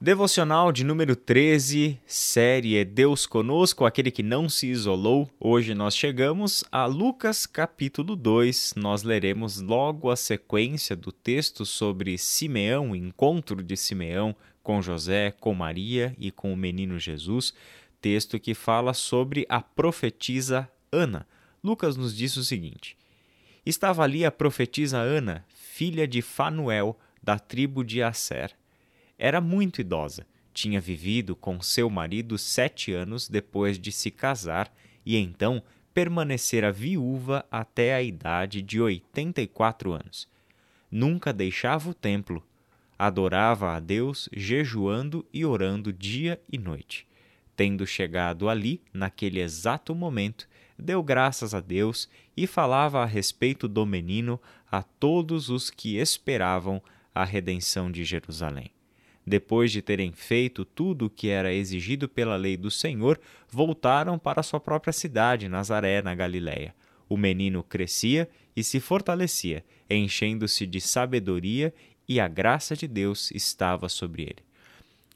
Devocional de número 13, série é Deus Conosco, aquele que não se isolou. Hoje nós chegamos a Lucas capítulo 2. Nós leremos logo a sequência do texto sobre Simeão, o encontro de Simeão com José, com Maria e com o menino Jesus. Texto que fala sobre a profetisa Ana. Lucas nos diz o seguinte: Estava ali a profetisa Ana, filha de Fanuel, da tribo de Asser era muito idosa. Tinha vivido com seu marido sete anos depois de se casar e então permanecera viúva até a idade de 84 anos. Nunca deixava o templo. Adorava a Deus jejuando e orando dia e noite. Tendo chegado ali, naquele exato momento, deu graças a Deus e falava a respeito do menino a todos os que esperavam a redenção de Jerusalém. Depois de terem feito tudo o que era exigido pela lei do Senhor, voltaram para sua própria cidade, Nazaré, na Galiléia. O menino crescia e se fortalecia, enchendo-se de sabedoria, e a graça de Deus estava sobre ele.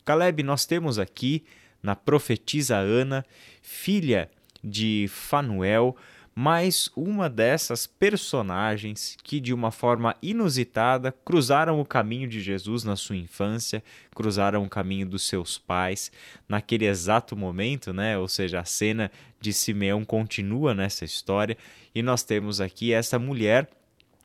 Caleb, nós temos aqui na profetisa Ana, filha de Fanuel, mais uma dessas personagens que, de uma forma inusitada, cruzaram o caminho de Jesus na sua infância, cruzaram o caminho dos seus pais naquele exato momento, né? Ou seja, a cena de Simeão continua nessa história e nós temos aqui essa mulher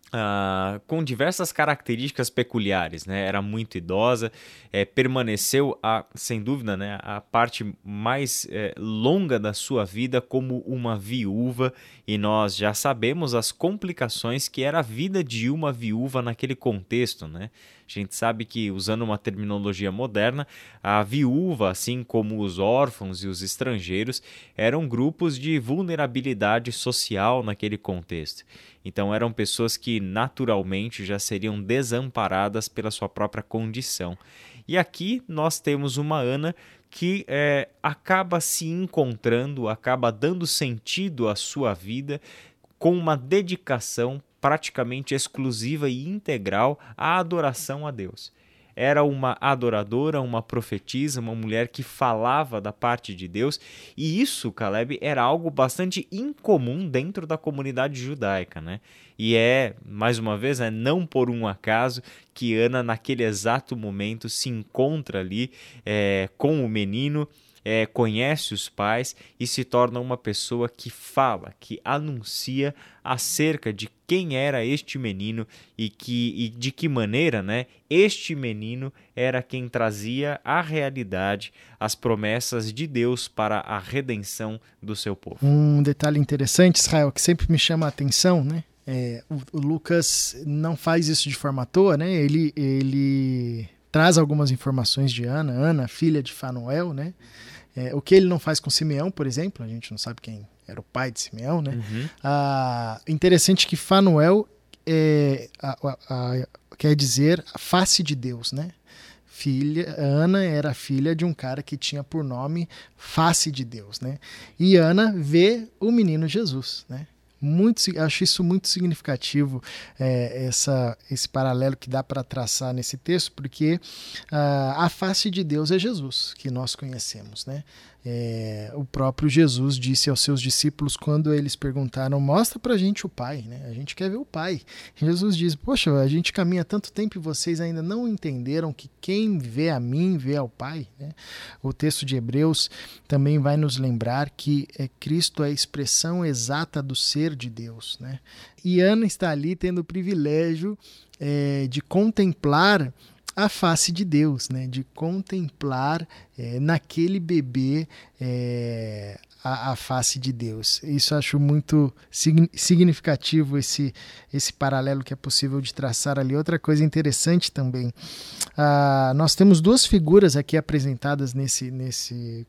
Uh, com diversas características peculiares, né? Era muito idosa, é, permaneceu, a, sem dúvida, né, a parte mais é, longa da sua vida como uma viúva, e nós já sabemos as complicações que era a vida de uma viúva naquele contexto, né? A gente sabe que, usando uma terminologia moderna, a viúva, assim como os órfãos e os estrangeiros, eram grupos de vulnerabilidade social naquele contexto. Então, eram pessoas que naturalmente já seriam desamparadas pela sua própria condição. E aqui nós temos uma Ana que é, acaba se encontrando, acaba dando sentido à sua vida com uma dedicação praticamente exclusiva e integral à adoração a Deus. Era uma adoradora, uma profetisa, uma mulher que falava da parte de Deus, e isso, Caleb, era algo bastante incomum dentro da comunidade judaica, né? E é, mais uma vez, é não por um acaso que Ana, naquele exato momento, se encontra ali é, com o menino é, conhece os pais e se torna uma pessoa que fala, que anuncia acerca de quem era este menino e, que, e de que maneira né, este menino era quem trazia à realidade as promessas de Deus para a redenção do seu povo. Um detalhe interessante, Israel, que sempre me chama a atenção, né? É, o, o, Lucas não faz isso de forma à toa, né? Ele, ele traz algumas informações de Ana, Ana, filha de Fanuel, né? É, o que ele não faz com Simeão, por exemplo, a gente não sabe quem era o pai de Simeão, né? Uhum. Ah, interessante que Fanuel é, a, a, a, quer dizer a face de Deus, né? Filha, Ana era filha de um cara que tinha por nome face de Deus, né? E Ana vê o menino Jesus, né? Muito acho isso muito significativo é, essa esse paralelo que dá para traçar nesse texto porque uh, a face de Deus é Jesus que nós conhecemos né é, o próprio Jesus disse aos seus discípulos quando eles perguntaram: Mostra pra gente o Pai, né? A gente quer ver o Pai. Jesus diz: Poxa, a gente caminha tanto tempo e vocês ainda não entenderam que quem vê a mim vê ao Pai. Né? O texto de Hebreus também vai nos lembrar que é, Cristo é a expressão exata do ser de Deus. Né? E Ana está ali tendo o privilégio é, de contemplar a face de Deus, né? de contemplar é, naquele bebê é, a, a, face de Deus. Isso acho muito significativo esse, esse paralelo que é possível de traçar ali. Outra coisa interessante também, ah, nós temos duas figuras aqui apresentadas nesse, nesse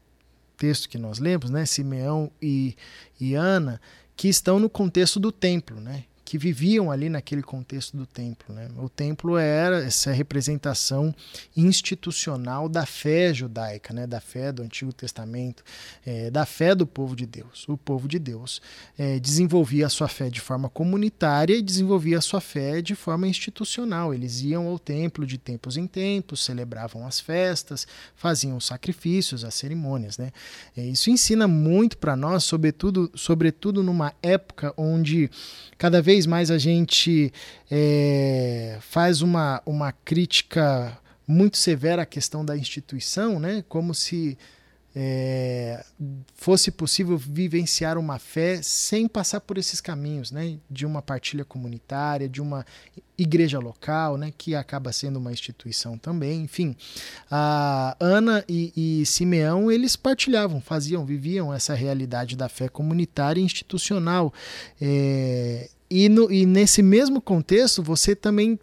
texto que nós lemos, né? Simeão e, e Ana, que estão no contexto do templo, né? Que viviam ali naquele contexto do templo. Né? O templo era essa representação institucional da fé judaica, né? da fé do Antigo Testamento, é, da fé do povo de Deus. O povo de Deus é, desenvolvia a sua fé de forma comunitária e desenvolvia a sua fé de forma institucional. Eles iam ao templo de tempos em tempos, celebravam as festas, faziam os sacrifícios, as cerimônias. Né? É, isso ensina muito para nós, sobretudo, sobretudo numa época onde cada vez mais a gente é, faz uma, uma crítica muito severa à questão da instituição, né? como se é, fosse possível vivenciar uma fé sem passar por esses caminhos, né? De uma partilha comunitária, de uma igreja local, né? Que acaba sendo uma instituição também. Enfim, a Ana e, e Simeão eles partilhavam, faziam, viviam essa realidade da fé comunitária e institucional. É, e, no, e nesse mesmo contexto, você também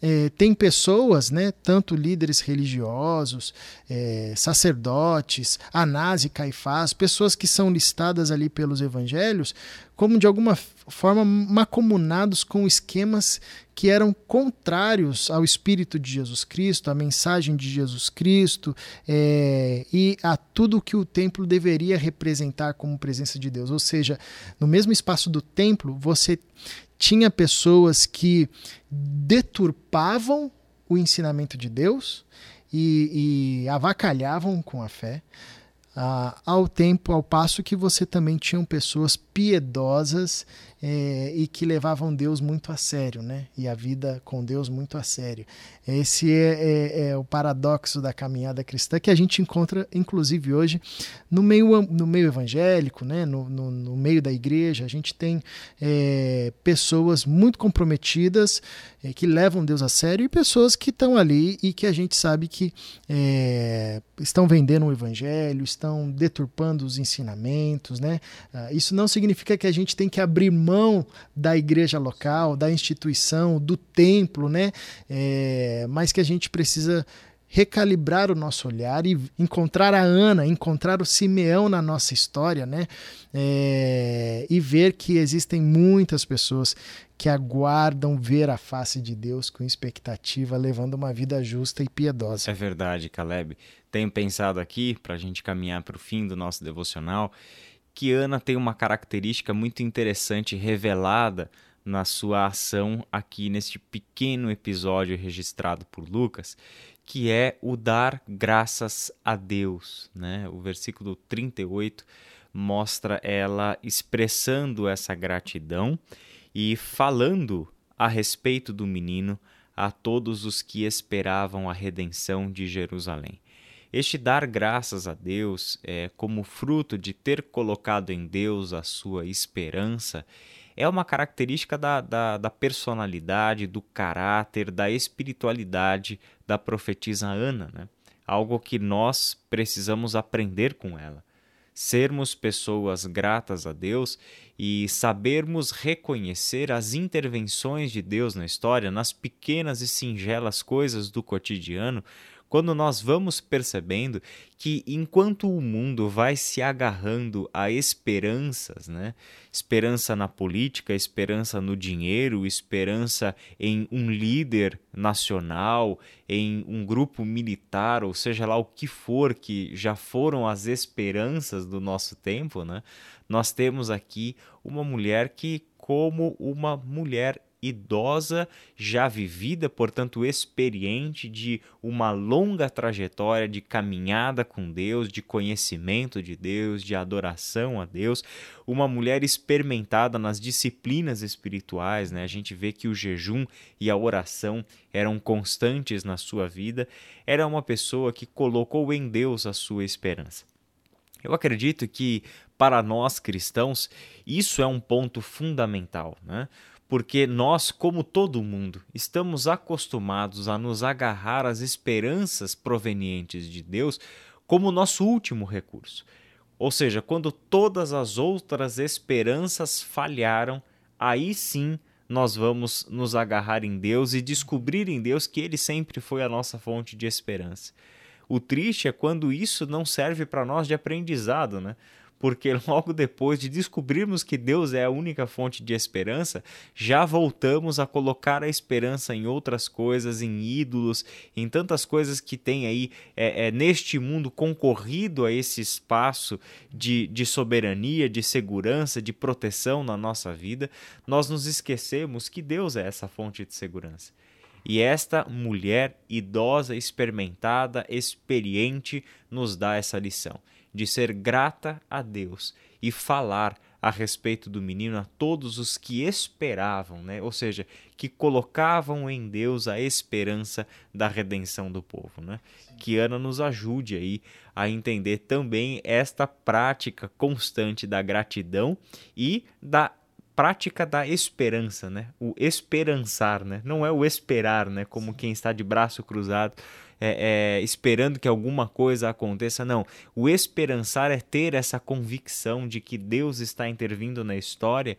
é, tem pessoas, né, tanto líderes religiosos, é, sacerdotes, Anás e Caifás, pessoas que são listadas ali pelos evangelhos, como de alguma forma macomunados com esquemas que eram contrários ao Espírito de Jesus Cristo, à mensagem de Jesus Cristo é, e a tudo que o templo deveria representar como presença de Deus. Ou seja, no mesmo espaço do templo, você tinha pessoas que deturpavam o ensinamento de Deus e, e avacalhavam com a fé. Uh, ao tempo, ao passo que você também tinha pessoas piedosas é, e que levavam Deus muito a sério, né? E a vida com Deus muito a sério. Esse é, é, é, o paradoxo da caminhada cristã que a gente encontra, inclusive hoje, no meio, no meio evangélico, né? no, no, no meio da igreja. A gente tem é, pessoas muito comprometidas é, que levam Deus a sério e pessoas que estão ali e que a gente sabe que é, estão vendendo o evangelho, estão deturpando os ensinamentos. Né? Ah, isso não significa que a gente tem que abrir mão da igreja local, da instituição, do templo, né? É, mas que a gente precisa recalibrar o nosso olhar e encontrar a Ana, encontrar o Simeão na nossa história, né? É, e ver que existem muitas pessoas que aguardam ver a face de Deus com expectativa, levando uma vida justa e piedosa. É verdade, Caleb. Tenho pensado aqui, para a gente caminhar para o fim do nosso devocional, que Ana tem uma característica muito interessante revelada na sua ação aqui neste pequeno episódio registrado por Lucas, que é o dar graças a Deus. Né? O versículo 38 mostra ela expressando essa gratidão e falando a respeito do menino a todos os que esperavam a redenção de Jerusalém. Este dar graças a Deus, é, como fruto de ter colocado em Deus a sua esperança, é uma característica da, da, da personalidade, do caráter, da espiritualidade da profetisa Ana, né? algo que nós precisamos aprender com ela. Sermos pessoas gratas a Deus e sabermos reconhecer as intervenções de Deus na história, nas pequenas e singelas coisas do cotidiano, quando nós vamos percebendo que enquanto o mundo vai se agarrando a esperanças, né? Esperança na política, esperança no dinheiro, esperança em um líder nacional, em um grupo militar, ou seja lá o que for que já foram as esperanças do nosso tempo, né? Nós temos aqui uma mulher que como uma mulher idosa, já vivida, portanto experiente de uma longa trajetória de caminhada com Deus, de conhecimento de Deus, de adoração a Deus, uma mulher experimentada nas disciplinas espirituais, né? A gente vê que o jejum e a oração eram constantes na sua vida, era uma pessoa que colocou em Deus a sua esperança. Eu acredito que para nós cristãos isso é um ponto fundamental, né? porque nós, como todo mundo, estamos acostumados a nos agarrar às esperanças provenientes de Deus como nosso último recurso. Ou seja, quando todas as outras esperanças falharam, aí sim nós vamos nos agarrar em Deus e descobrir em Deus que Ele sempre foi a nossa fonte de esperança. O triste é quando isso não serve para nós de aprendizado, né? Porque logo depois de descobrirmos que Deus é a única fonte de esperança, já voltamos a colocar a esperança em outras coisas, em ídolos, em tantas coisas que tem aí é, é, neste mundo concorrido a esse espaço de, de soberania, de segurança, de proteção na nossa vida, nós nos esquecemos que Deus é essa fonte de segurança. E esta mulher idosa, experimentada, experiente, nos dá essa lição de ser grata a Deus e falar a respeito do menino a todos os que esperavam, né? ou seja, que colocavam em Deus a esperança da redenção do povo. Né? Que Ana nos ajude aí a entender também esta prática constante da gratidão e da prática da esperança, né? O esperançar, né? Não é o esperar, né? Como quem está de braço cruzado, é, é, esperando que alguma coisa aconteça. Não. O esperançar é ter essa convicção de que Deus está intervindo na história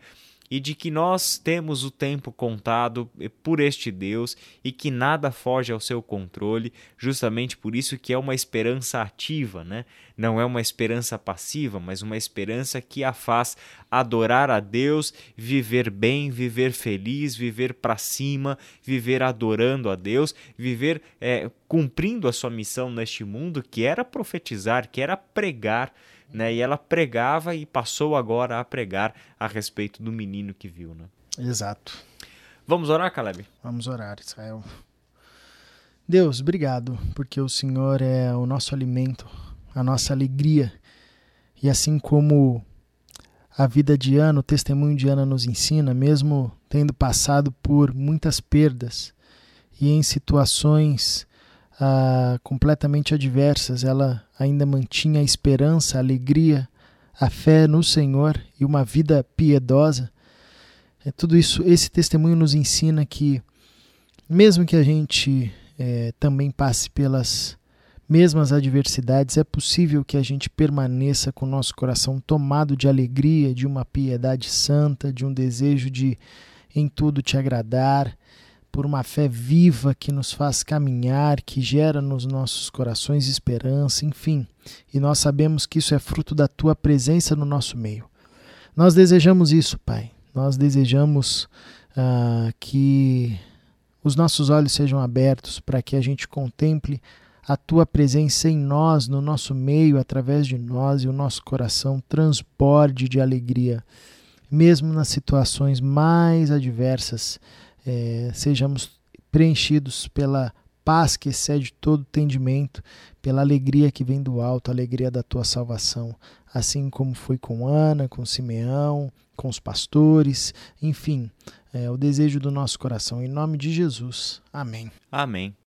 e de que nós temos o tempo contado por este Deus e que nada foge ao seu controle, justamente por isso que é uma esperança ativa, né? Não é uma esperança passiva, mas uma esperança que a faz adorar a Deus, viver bem, viver feliz, viver para cima, viver adorando a Deus, viver é, cumprindo a sua missão neste mundo, que era profetizar, que era pregar né? E ela pregava e passou agora a pregar a respeito do menino que viu, né? Exato. Vamos orar, Caleb? Vamos orar, Israel. Deus, obrigado, porque o Senhor é o nosso alimento, a nossa alegria. E assim como a vida de Ana, o testemunho de Ana nos ensina, mesmo tendo passado por muitas perdas e em situações ah, completamente adversas, ela ainda mantinha a esperança, a alegria, a fé no Senhor e uma vida piedosa. É tudo isso, esse testemunho nos ensina que, mesmo que a gente é, também passe pelas mesmas adversidades, é possível que a gente permaneça com o nosso coração tomado de alegria, de uma piedade santa, de um desejo de em tudo te agradar, por uma fé viva que nos faz caminhar, que gera nos nossos corações esperança, enfim. E nós sabemos que isso é fruto da tua presença no nosso meio. Nós desejamos isso, Pai. Nós desejamos uh, que os nossos olhos sejam abertos para que a gente contemple a tua presença em nós, no nosso meio, através de nós, e o nosso coração transborde de alegria, mesmo nas situações mais adversas é, sejamos preenchidos pela paz que excede todo entendimento, pela alegria que vem do alto, a alegria da tua salvação, assim como foi com Ana, com Simeão, com os pastores, enfim, é o desejo do nosso coração. Em nome de Jesus. Amém. Amém.